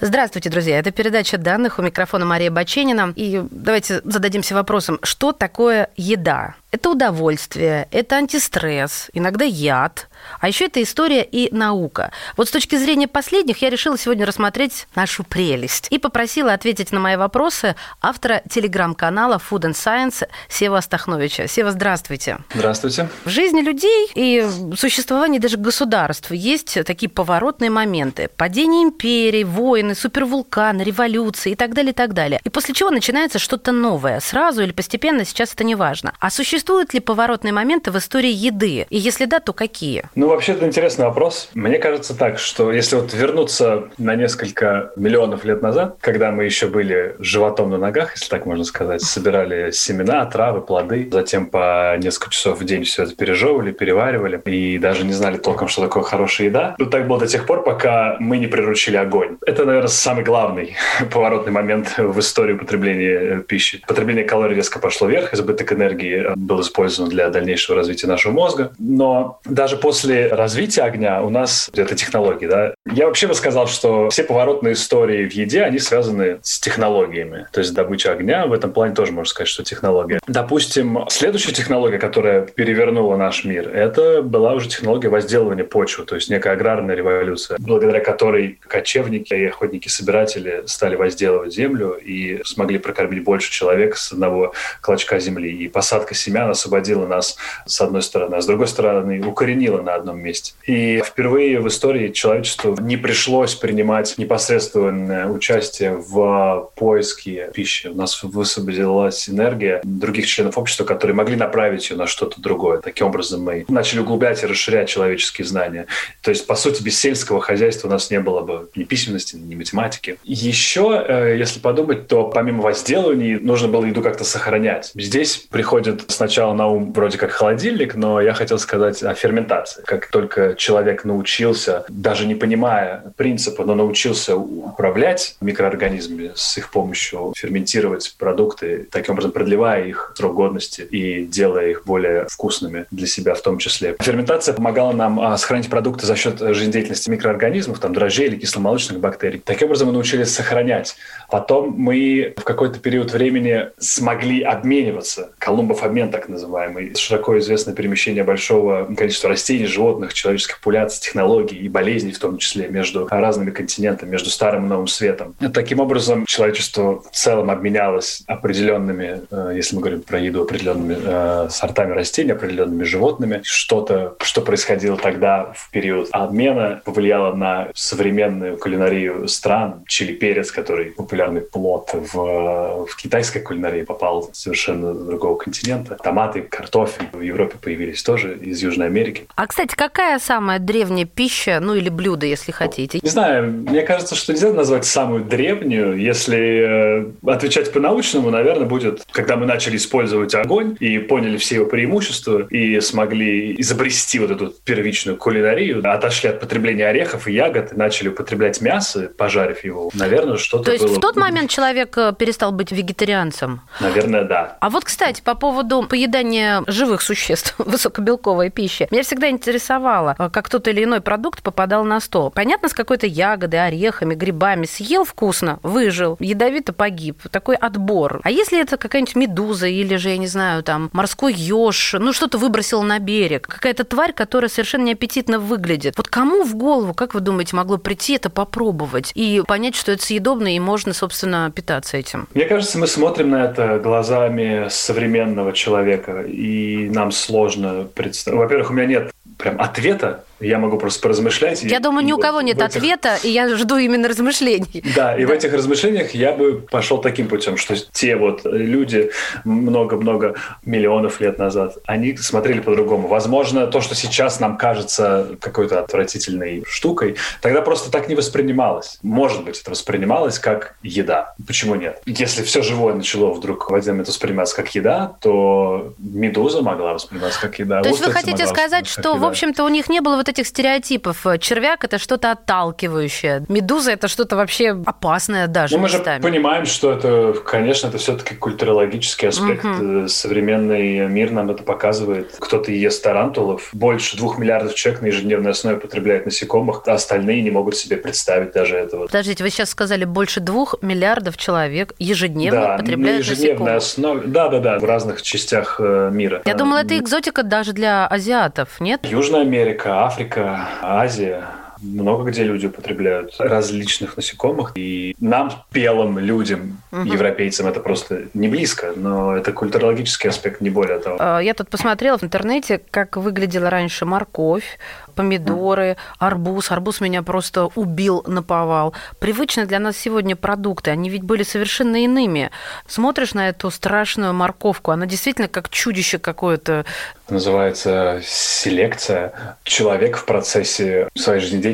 Здравствуйте, друзья. Это передача данных. У микрофона Мария Баченина. И давайте зададимся вопросом, что такое еда? Это удовольствие, это антистресс, иногда яд, а еще это история и наука. Вот с точки зрения последних я решила сегодня рассмотреть нашу прелесть и попросила ответить на мои вопросы автора телеграм-канала Food and Science Сева Астахновича. Сева, здравствуйте. Здравствуйте. В жизни людей и в существовании даже государств есть такие поворотные моменты. Падение империй, войны, супервулканы, революции и так далее, и так далее. И после чего начинается что-то новое. Сразу или постепенно, сейчас это не важно. А существуют ли поворотные моменты в истории еды? И если да, то какие? Ну, вообще, это интересный вопрос. Мне кажется так, что если вот вернуться на несколько миллионов лет назад, когда мы еще были животом на ногах, если так можно сказать, собирали семена, травы, плоды, затем по несколько часов в день все это пережевывали, переваривали и даже не знали толком, что такое хорошая еда. Ну, так было до тех пор, пока мы не приручили огонь. Это, наверное, самый главный поворотный момент в истории употребления пищи. Потребление калорий резко пошло вверх, избыток энергии был использован для дальнейшего развития нашего мозга. Но даже после развития огня у нас это технологии, да. Я вообще бы сказал, что все поворотные истории в еде, они связаны с технологиями. То есть добыча огня в этом плане тоже можно сказать, что технология. Допустим, следующая технология, которая перевернула наш мир, это была уже технология возделывания почвы, то есть некая аграрная революция, благодаря которой кочевники и охотники-собиратели стали возделывать землю и смогли прокормить больше человек с одного клочка земли. И посадка семян освободила нас с одной стороны, а с другой стороны укоренила на одном месте. И впервые в истории человечеству не пришлось принимать непосредственное участие в поиске пищи. У нас высвободилась энергия других членов общества, которые могли направить ее на что-то другое. Таким образом, мы начали углублять и расширять человеческие знания. То есть, по сути, без сельского хозяйства у нас не было бы ни письменности, ни математики. Еще, э, если подумать, то помимо возделывания нужно было еду как-то сохранять. Здесь приходит сначала на ум вроде как холодильник, но я хотел сказать о ферментации. Как только человек научился, даже не понимая принципа, но научился управлять микроорганизмами с их помощью, ферментировать продукты, таким образом продлевая их срок годности и делая их более вкусными для себя в том числе. Ферментация помогала нам а, сохранить продукты за счет жизнедеятельности микроорганизмов, там дрожжей или кисломолочных бактерий. Таким образом мы научились сохранять. Потом мы в какой-то период времени смогли обмениваться. Колумбов обмен так называемый. Широко известное перемещение большого количества растений животных, человеческих популяций, технологий и болезней в том числе между разными континентами, между Старым и Новым Светом. Таким образом, человечество в целом обменялось определенными, э, если мы говорим про еду, определенными э, сортами растений, определенными животными. Что-то, что происходило тогда в период обмена, повлияло на современную кулинарию стран. Чили перец, который популярный плод в, в китайской кулинарии, попал совершенно другого континента. Томаты, картофель в Европе появились тоже из Южной Америки. А, кстати, какая самая древняя пища, ну или блюдо, если хотите? Не знаю, мне кажется, что нельзя назвать самую древнюю. Если э, отвечать по-научному, наверное, будет, когда мы начали использовать огонь и поняли все его преимущества и смогли изобрести вот эту первичную кулинарию, отошли от потребления орехов и ягод и начали употреблять мясо, пожарив его, наверное, что-то То есть было... в тот момент человек э, перестал быть вегетарианцем? Наверное, да. А вот, кстати, по поводу поедания живых существ, высокобелковой пищи. Меня всегда интересовало, э, как тот или иной продукт попадал на стол. Понятно, с какой-то ягодой, орехами, грибами. Съел вкусно, выжил, ядовито погиб. Такой отбор. А если это какая-нибудь медуза или же, я не знаю, там, морской еж, ну, что-то выбросил на берег, какая-то тварь, которая совершенно неаппетитно выглядит. Вот кому в голову, как вы думаете, могло прийти это попробовать и понять, что это съедобно и можно, собственно, питаться этим? Мне кажется, мы смотрим на это глазами современного человека, и нам сложно представить. Во-первых, у меня нет прям ответа Я могу просто поразмышлять. Я и, думаю, ни у кого нет этих... ответа, и я жду именно размышлений. Да, и да. в этих размышлениях я бы пошел таким путем, что те вот люди много-много миллионов лет назад, они смотрели по-другому. Возможно, то, что сейчас нам кажется какой-то отвратительной штукой, тогда просто так не воспринималось. Может быть, это воспринималось как еда. Почему нет? Если все живое начало вдруг в один момент восприниматься как еда, то медуза могла восприниматься как еда. То есть вы хотите сказать, что, в общем-то, у них не было вот этих стереотипов? Червяк – это что-то отталкивающее, медуза – это что-то вообще опасное даже Ну, мы же понимаем, что это, конечно, это все-таки культурологический аспект. Угу. Современный мир нам это показывает. Кто-то ест тарантулов. Больше двух миллиардов человек на ежедневной основе потребляет насекомых, а остальные не могут себе представить даже этого. Подождите, вы сейчас сказали, больше двух миллиардов человек ежедневно да, потребляют на ежедневной насекомых. основе. Да, да, да, в разных частях э, мира. Я думала, это экзотика даже для азиатов, нет? Южная Америка, Африка, Азия много где люди употребляют различных насекомых. И нам, белым людям, угу. европейцам, это просто не близко, но это культурологический аспект, не более того. А, я тут посмотрела в интернете, как выглядела раньше морковь, помидоры, арбуз. Арбуз меня просто убил на повал. Привычные для нас сегодня продукты, они ведь были совершенно иными. Смотришь на эту страшную морковку, она действительно как чудище какое-то. Называется селекция. Человек в процессе своей жизнедеятельности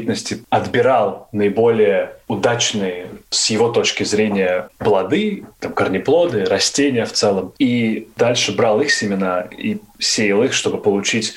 отбирал наиболее удачные с его точки зрения плоды, там, корнеплоды, растения в целом, и дальше брал их семена и сеял их, чтобы получить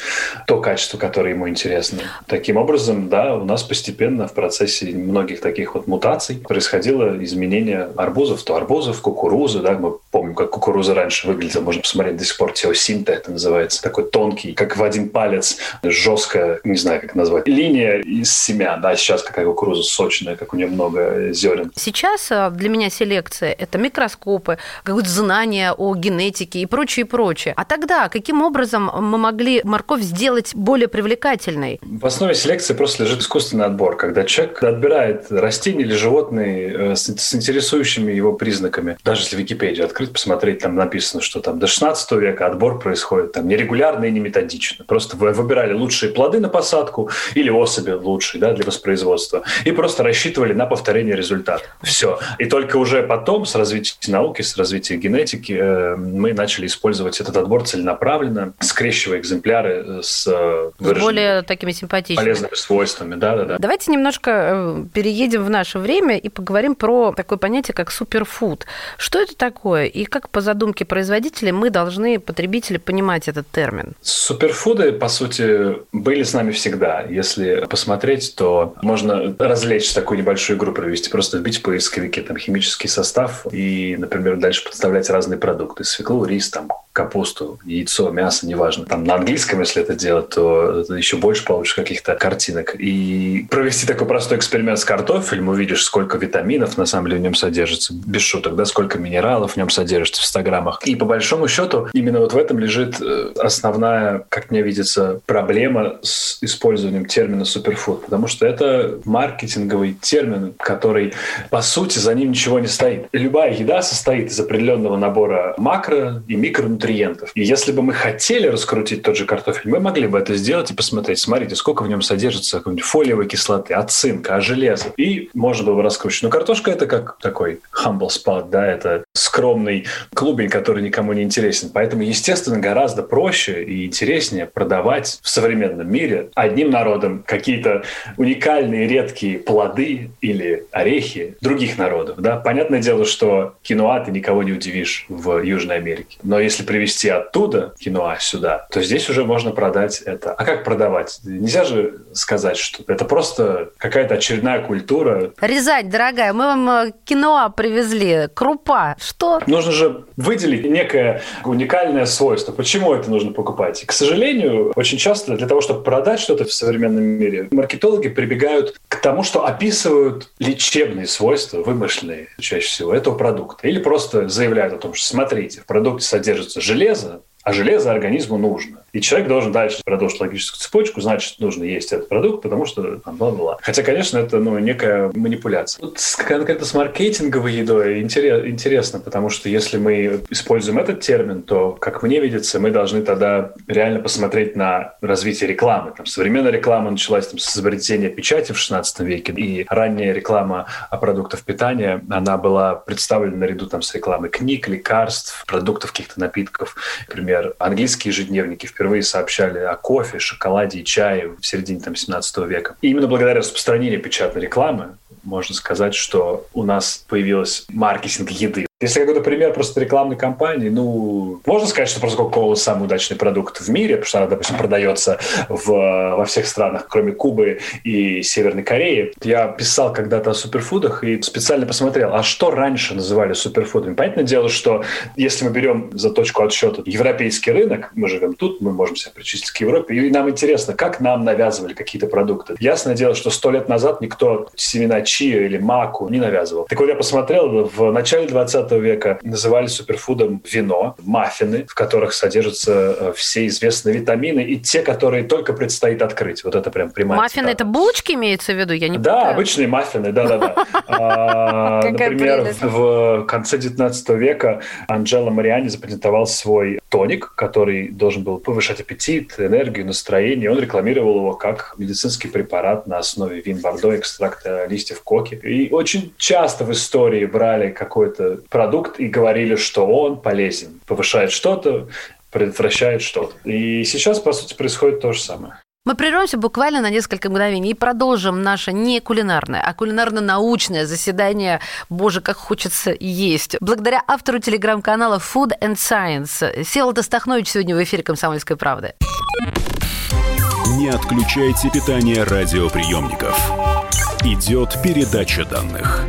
то качество, которое ему интересно. Таким образом, да, у нас постепенно в процессе многих таких вот мутаций происходило изменение арбузов, то арбузов, кукурузы, да, мы помним, как кукуруза раньше выглядела, можно посмотреть до сих пор, теосинта это называется, такой тонкий, как в один палец, жесткая, не знаю, как назвать, линия из семян, да, сейчас какая кукуруза сочная, как у нее много зерен. Сейчас а, для меня селекция – это микроскопы, какое-то знание о генетике и прочее, и прочее. А тогда каким образом мы могли морковь сделать более привлекательной? В основе селекции просто лежит искусственный отбор, когда человек отбирает растения или животные э, с интересующими его признаками. Даже если Википедию открыть, посмотреть, там написано, что там до 16 века отбор происходит там нерегулярно и не методично. Просто вы выбирали лучшие плоды на посадку или особи лучшие да, для воспроизводства и просто рассчитывали на повторение результата. Все. И только уже потом с развитием науки, с развитием генетики э, мы начали использовать этот отбор целенаправленно скрещивая экземпляры э, с, э, с более такими симпатичными полезными свойствами. Да, да, да. Давайте немножко переедем в наше время и поговорим про такое понятие, как суперфуд. Что это такое и как по задумке производителей мы должны, потребители, понимать этот термин? Суперфуды, по сути, были с нами всегда. Если посмотреть, то можно развлечь такую небольшую игру провести, просто вбить в поисковике там химический состав и, например, дальше подставлять разные продукты. Свеклу, рис, там, капусту, яйцо, мясо, неважно. Там на английском, если это делать, то еще больше получишь каких-то картинок. И провести такой простой эксперимент с картофелем, увидишь, сколько витаминов на самом деле в нем содержится, без шуток, да, сколько минералов в нем содержится в 100 граммах. И по большому счету именно вот в этом лежит э, основная, как мне видится, проблема с использованием термина суперфуд, потому что это маркетинговый термин, который, по сути, за ним ничего не стоит. Любая еда состоит из определенного набора макро и микронутриентов нутриентов. И если бы мы хотели раскрутить тот же картофель, мы могли бы это сделать и посмотреть, смотрите, сколько в нем содержится какой-нибудь фолиевой кислоты, от цинка, от железа. И можно было бы раскручивать. Но картошка это как такой humble spot, да, это скромный клубень, который никому не интересен. Поэтому, естественно, гораздо проще и интереснее продавать в современном мире одним народам какие-то уникальные редкие плоды или орехи других народов. Да? Понятное дело, что киноа ты никого не удивишь в Южной Америке. Но если привезти оттуда киноа сюда, то здесь уже можно продать это. А как продавать? Нельзя же сказать, что это просто какая-то очередная культура. Рязань, дорогая, мы вам э, киноа привезли, крупа. Что? Нужно же выделить некое уникальное свойство. Почему это нужно покупать? И, к сожалению, очень часто для того, чтобы продать что-то в современном мире, маркетологи прибегают к тому, что описывают лечебные свойства, вымышленные чаще всего, этого продукта. Или просто заявляют о том, что смотрите, в продукте содержится железо, А железо организму нужно. И человек должен дальше продолжить логическую цепочку, значит, нужно есть этот продукт, потому что там бла-бла. Хотя, конечно, это ну, некая манипуляция. Вот конкретно с маркетинговой едой интересно, потому что если мы используем этот термин, то, как мне видится, мы должны тогда реально посмотреть на развитие рекламы. Там, современная реклама началась там, с изобретения печати в 16 веке, и ранняя реклама продуктов питания, она была представлена наряду там, с рекламой книг, лекарств, продуктов, каких-то напитков. Например, английские ежедневники впервые сообщали о кофе, шоколаде и чае в середине там, 17 века. И именно благодаря распространению печатной рекламы можно сказать, что у нас появилась маркетинг еды. Если какой-то пример просто рекламной кампании, ну, можно сказать, что просто Coca-Cola самый удачный продукт в мире, потому что она, допустим, продается в, во всех странах, кроме Кубы и Северной Кореи. Я писал когда-то о суперфудах и специально посмотрел, а что раньше называли суперфудами? Понятное дело, что если мы берем за точку отсчета европейский рынок, мы живем тут, мы можем себя причислить к Европе, и нам интересно, как нам навязывали какие-то продукты. Ясное дело, что сто лет назад никто семена чиа или маку не навязывал. Так вот, я посмотрел, в начале 20 века называли суперфудом вино, маффины, в которых содержатся э, все известные витамины и те, которые только предстоит открыть. Вот это прям прямая Маффины – это булочки имеется в виду? Я не Да, обычные маффины, да-да-да. А, например, в конце 19 века Анджело Мариани запатентовал свой тоник, который должен был повышать аппетит, энергию, настроение. Он рекламировал его как медицинский препарат на основе вин бордо, экстракта листьев коки. И очень часто в истории брали какой-то продукт и говорили, что он полезен, повышает что-то, предотвращает что-то. И сейчас, по сути, происходит то же самое. Мы прервемся буквально на несколько мгновений и продолжим наше не кулинарное, а кулинарно-научное заседание «Боже, как хочется есть». Благодаря автору телеграм-канала Food and Science Севолод Астахнович сегодня в эфире «Комсомольской правды». Не отключайте питание радиоприемников. Идет передача данных.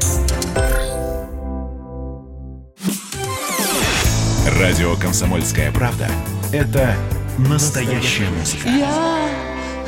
Радио «Комсомольская правда» — это настоящая музыка. Я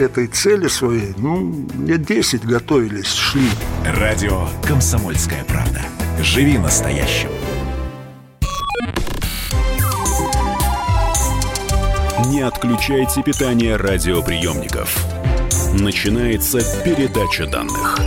к этой цели своей, ну, лет 10 готовились, шли. Радио «Комсомольская правда». Живи настоящим. Не отключайте питание радиоприемников. Начинается передача данных.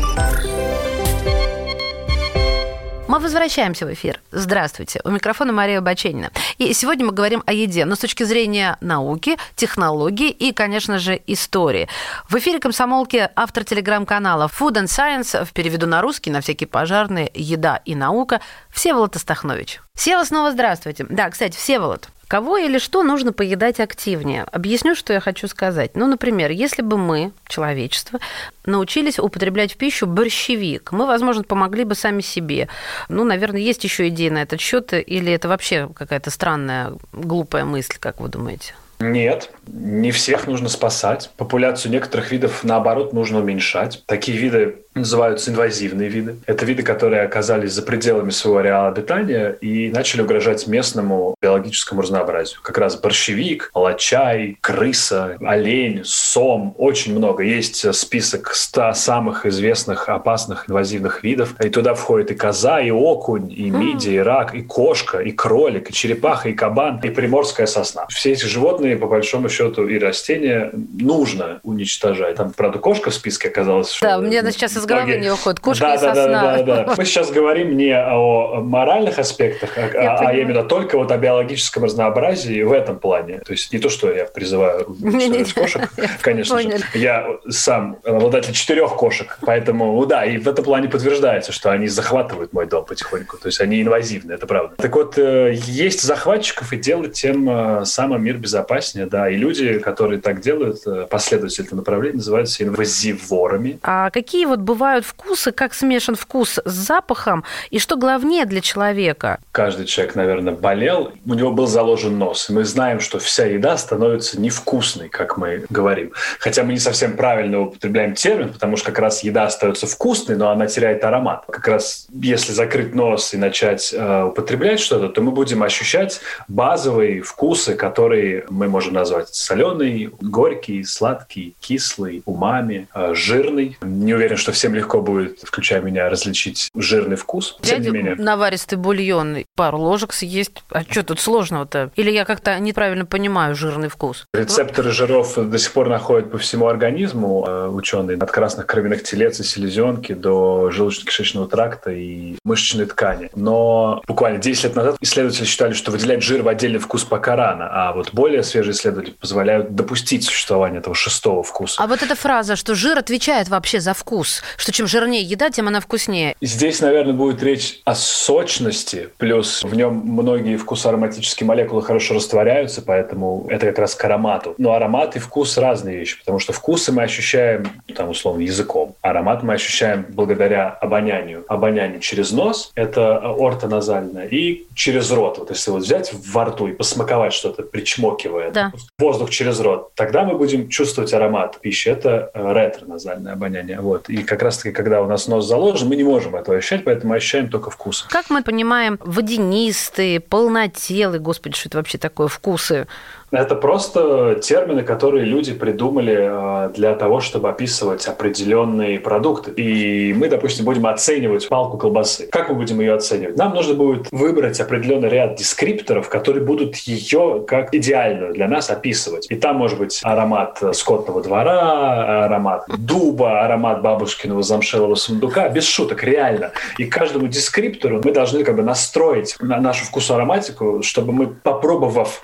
Мы возвращаемся в эфир. Здравствуйте. У микрофона Мария Баченина. И сегодня мы говорим о еде, но с точки зрения науки, технологий и, конечно же, истории. В эфире комсомолки автор телеграм-канала Food and Science, в переведу на русский, на всякие пожарные, еда и наука, Всеволод Астахнович. Сева, снова здравствуйте. Да, кстати, Всеволод, Кого или что нужно поедать активнее? Объясню, что я хочу сказать. Ну, например, если бы мы, человечество, научились употреблять в пищу борщевик, мы, возможно, помогли бы сами себе. Ну, наверное, есть еще идеи на этот счет, или это вообще какая-то странная, глупая мысль, как вы думаете? Нет, не всех нужно спасать. Популяцию некоторых видов, наоборот, нужно уменьшать. Такие виды называются инвазивные виды. Это виды, которые оказались за пределами своего ареала обитания и начали угрожать местному биологическому разнообразию. Как раз борщевик, лачай, крыса, олень, сом. Очень много. Есть список 100 самых известных опасных инвазивных видов. И туда входит и коза, и окунь, и мидия, и рак, и кошка, и кролик, и черепаха, и кабан, и приморская сосна. Все эти животные, по большому счету, и растения нужно уничтожать. Там, правда, кошка в списке оказалась. Да, мне она сейчас из головы не уходит. Кошка да, и да, сосна. Да, да, да. Мы сейчас говорим не о моральных аспектах, а, а понимаю. именно только вот о биологическом разнообразии в этом плане. То есть не то, что я призываю уничтожать кошек, конечно же. Я сам обладатель четырех кошек, поэтому, ну да, и в этом плане подтверждается, что они захватывают мой дом потихоньку. То есть они инвазивны, это правда. Так вот, э, есть захватчиков, и делать тем э, самым мир безопаснее безопаснее, да. И люди, которые так делают, э, последователи этого направления, называются инвазиворами. А какие вот бывают вкусы, как смешан вкус с запахом, и что главнее для человека? Каждый человек, наверное, болел, у него был заложен нос. И мы знаем, что вся еда становится невкусной, как мы говорим. Хотя мы не совсем правильно употребляем термин, потому что как раз еда остается вкусной, но она теряет аромат. Как раз если закрыть нос и начать э, употреблять что-то, то мы будем ощущать базовые вкусы, которые мы можем назвать соленый, горький, сладкий, кислый, умами, э, жирный. Не уверен, что всем легко будет, включая меня, различить жирный вкус. Тем не Взять менее. наваристый бульон, пару ложек съесть. А что тут сложного-то? Или я как-то неправильно понимаю жирный вкус? Рецепторы жиров до сих пор находят по всему организму э, ученые. От красных кровяных телец и селезенки до желудочно-кишечного тракта и мышечной ткани. Но буквально 10 лет назад исследователи считали, что выделять жир в отдельный вкус пока рано, а вот более свежие исследователи позволяют допустить существование этого шестого вкуса. А вот эта фраза, что жир отвечает вообще за вкус, что чем жирнее еда, тем она вкуснее. Здесь, наверное, будет речь о сочности, плюс в нем многие вкусоароматические молекулы хорошо растворяются, поэтому это как раз к аромату. Но аромат и вкус разные вещи, потому что вкусы мы ощущаем, там, условно, языком. Аромат мы ощущаем благодаря обонянию. Обоняние через нос – это ортоназальное, и через рот. Вот если вот взять во рту и посмаковать что-то, причмокивая, Да. воздух через рот, тогда мы будем чувствовать аромат пищи. Это э, ретроназальное обоняние. Вот. И как раз-таки, когда у нас нос заложен, мы не можем этого ощущать, поэтому ощущаем только вкус. Как мы понимаем, водянистые, полнотелые, господи, что это вообще такое, вкусы? Это просто термины, которые люди придумали э, для того, чтобы описывать определенные продукты. И мы, допустим, будем оценивать палку колбасы. Как мы будем ее оценивать? Нам нужно будет выбрать определенный ряд дескрипторов, которые будут ее как идеальную для нас описывать. И там может быть аромат скотного двора, аромат дуба, аромат бабушкиного замшелого сундука. Без шуток, реально. И каждому дескриптору мы должны как бы настроить на нашу вкусоароматику, чтобы мы, попробовав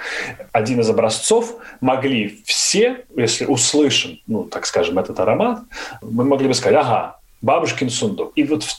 один из образцов, могли все, если услышим, ну, так скажем, этот аромат, мы могли бы сказать, ага, бабушкин сундук. И вот в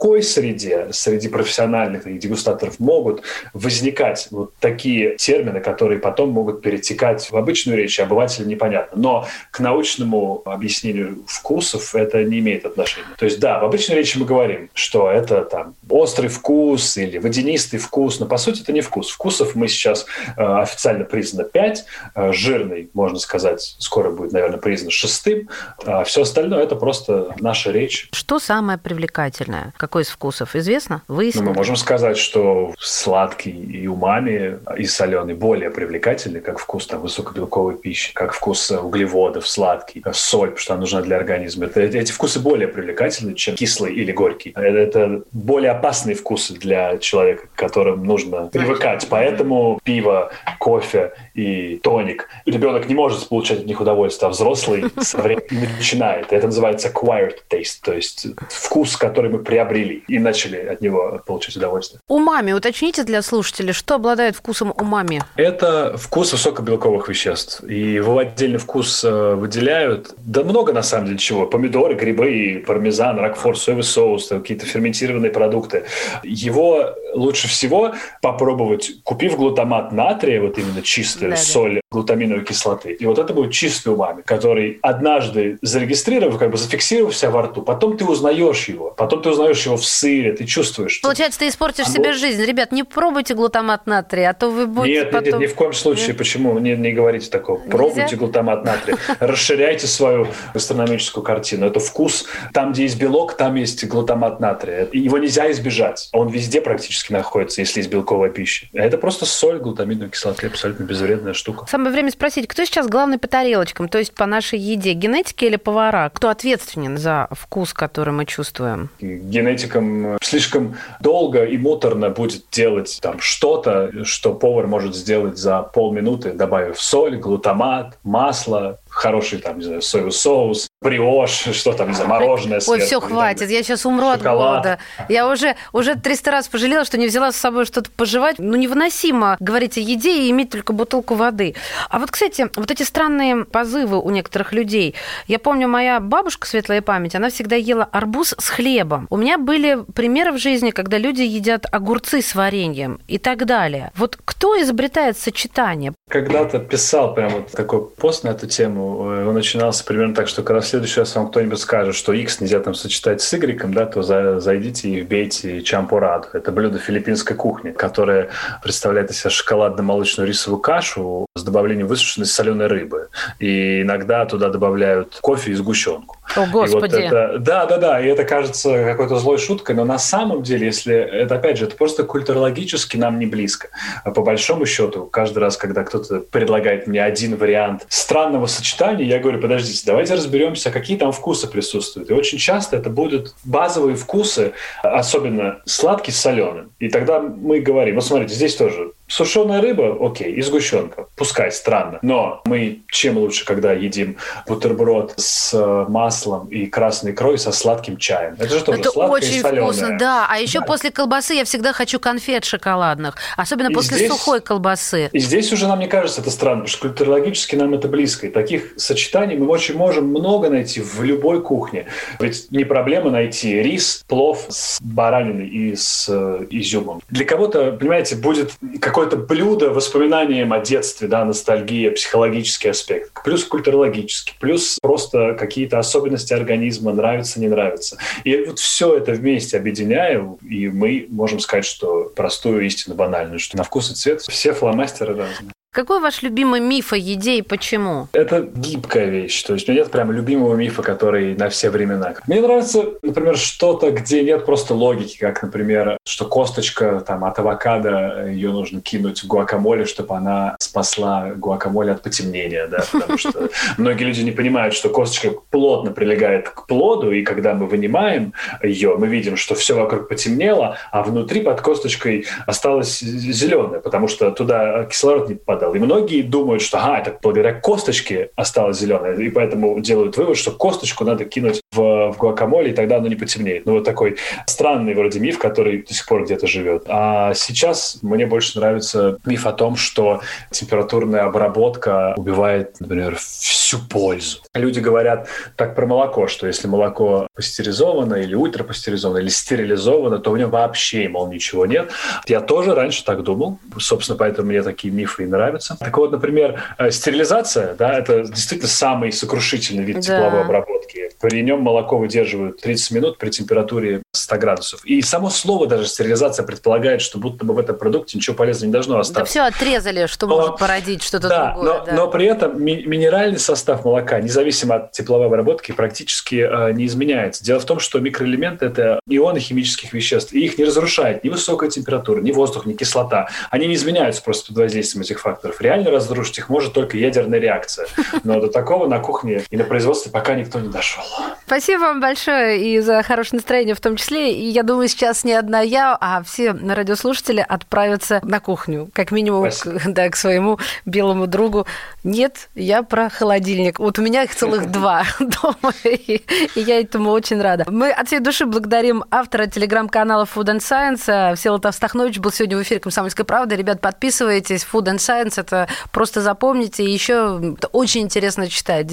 такой среде, среди профессиональных дегустаторов могут возникать вот такие термины, которые потом могут перетекать в обычную речь, и обывателю непонятно. Но к научному объяснению вкусов это не имеет отношения. То есть, да, в обычной речи мы говорим, что это там острый вкус или водянистый вкус, но по сути это не вкус. Вкусов мы сейчас э, официально признано 5, э, жирный, можно сказать, скоро будет, наверное, признан шестым, а все остальное это просто наша речь. Что самое привлекательное? Какой из вкусов? Известно? Ну, Выяснилось? мы можем сказать, что сладкий и умами, и соленый более привлекательны, как вкус там, высокобелковой пищи, как вкус э, углеводов, сладкий, э, соль, потому что она нужна для организма. Это, эти вкусы более привлекательны, чем кислый или горький. Это, это более опасные вкусы для человека, к которым нужно привыкать. Поэтому пиво, кофе и тоник. Ребенок не может получать от них удовольствие, а взрослый со временем начинает. Это называется acquired taste, то есть вкус, который мы приобрели и начали от него получать удовольствие. Умами. Уточните для слушателей, что обладает вкусом умами? Это вкус высокобелковых веществ. И его отдельный вкус э, выделяют. Да много, на самом деле, чего. Помидоры, грибы, пармезан, ракфор, соевый соус, какие-то ферментированные продукты. Его лучше всего попробовать, купив глутамат натрия, вот именно чистую Да-да. соль глутаминовой кислоты. И вот это будет чистый умами, который однажды зарегистрировав, как бы зафиксировав себя во рту, потом ты узнаешь его. Потом ты узнаешь его в сыре, ты чувствуешь, что Получается, ты испортишь Оно- себе жизнь. Ребят, не пробуйте глутамат натрия, а то вы будете Нет, нет, нет, потом... ни в коем случае. Почему? Не, не говорите такого. Пробуйте глутамат натрия. Расширяйте свою гастрономическую картину. Это вкус. Там, где есть белок, там есть глутамат натрия. Его нельзя избежать. Он везде практически находится, если есть белковая пища. Это просто соль, глутаминовой кислоты. Абсолютно безвредная штука. Самое время спросить, кто сейчас главный по тарелочкам, то есть по нашей еде, генетики или повара? Кто ответственен за вкус, который мы чувствуем? И Генетикам слишком долго и муторно будет делать там что-то, что повар может сделать за полминуты, добавив соль, глутамат, масло, хороший там, не знаю, соевый соус, бриош, что там, не знаю, мороженое Ой, сверху все, и так хватит, я сейчас умру от Шоколад. голода. Я уже, уже 300 раз пожалела, что не взяла с собой что-то пожевать. Ну, невыносимо говорить о еде и иметь только бутылку воды. А вот, кстати, вот эти странные позывы у некоторых людей. Я помню, моя бабушка, светлая память, она всегда ела арбуз с хлебом. У меня были примеры в жизни, когда люди едят огурцы с вареньем и так далее. Вот кто изобретает сочетание? Когда-то писал прям вот такой пост на эту тему. Э, Он начинался примерно так, что когда в следующий раз вам кто-нибудь скажет, что X нельзя там сочетать с Y, да, то за- зайдите и вбейте чампураду. Это блюдо филиппинской кухни, которое представляет из себя шоколадно-молочную рисовую кашу с добавлением высушенной соленой рыбы. И иногда туда добавляют кофе и сгущенку. О, И вот Господи. это- да, да, да, и это кажется какой-то злой шуткой, но на самом деле, если это, опять же, это просто культурологически нам не близко. А по большому счету, каждый раз, когда кто-то предлагает мне один вариант странного сочетания, я говорю, подождите, давайте разберемся, какие там вкусы присутствуют. И очень часто это будут базовые вкусы, особенно сладкий с соленым. И тогда мы говорим, ну смотрите, здесь тоже Сушеная рыба, окей, и сгущенка. Пускай, странно. Но мы чем лучше, когда едим бутерброд с э, маслом и красной икрой со сладким чаем. Это же тоже Это сладкое и очень соленое. вкусно, да. А еще Да. после колбасы я всегда хочу конфет шоколадных, особенно И после здесь- сухой колбасы. И здесь уже нам не кажется это странно, потому что культурологически нам это близко. И таких сочетаний мы очень можем много найти в любой кухне. Ведь не проблема найти рис, плов с бараниной и с э, изюмом. Для кого-то, понимаете, будет какое-то блюдо воспоминанием о детстве, да, ностальгия, психологический аспект. Плюс культурологический, плюс просто какие-то особенности организма, нравится, не нравится. И вот все это вместе объединяем, и мы можем сказать, что простую истину банальную, что на вкус и цвет все фломастеры разные. Какой ваш любимый миф о еде и почему? Это гибкая вещь. То есть у меня нет прям любимого мифа, который на все времена. Мне нравится, например, что-то, где нет просто логики, как, например, что косточка там, от авокадо, ее нужно кинуть в гуакамоле, чтобы она спасла гуакамоле от потемнения. Да? Потому что многие люди не понимают, что косточка плотно прилегает к плоду, и когда мы вынимаем ее, мы видим, что все вокруг потемнело, а внутри под косточкой осталось зеленое, потому что туда кислород не попадал. И многие думают, что ага, это благодаря косточке осталось зеленое, и поэтому делают вывод, что косточку надо кинуть в, в гуакамоле, и тогда оно не потемнеет. Ну, вот такой странный вроде миф, который до сих пор где-то живет. А сейчас мне больше нравится миф о том, что температурная обработка убивает, например, всю пользу. Люди говорят так про молоко, что если молоко пастеризовано или ультрапастеризовано, или стерилизовано, то в нем вообще, мол, ничего нет. Я тоже раньше так думал. Собственно, поэтому мне такие мифы и нравятся. Так вот, например, э, стерилизация, да, это действительно самый сокрушительный вид Да. тепловой обработки. При нем молоко выдерживают 30 минут при температуре 100 градусов. И само слово даже стерилизация предполагает, что будто бы в этом продукте ничего полезного не должно Да остаться. все отрезали, что Но- может породить что-то Да, другое. но, да. но при этом ми- минеральный состав молока, независимо от тепловой обработки, практически э, не изменяется. Дело в том, что микроэлементы – это ионы химических веществ, и их не разрушает ни высокая температура, ни воздух, ни кислота. Они не изменяются просто под воздействием этих факторов. Реально разрушить их может только ядерная реакция. Но до такого на кухне и на производстве пока никто не дошел. Спасибо вам большое и за хорошее настроение в том числе. И я думаю, сейчас не одна я, а все радиослушатели отправятся на кухню. Как минимум, к, да, к своему белому другу. Нет, я про холодильник. Вот у меня их целых два дома, и, и я этому очень рада. Мы от всей души благодарим автора телеграм-канала Food and Science. Всеволод Австахнович был сегодня в эфире «Комсомольской правды». Ребят, подписывайтесь. Food and Science – это просто запомните. И еще это очень интересно читать.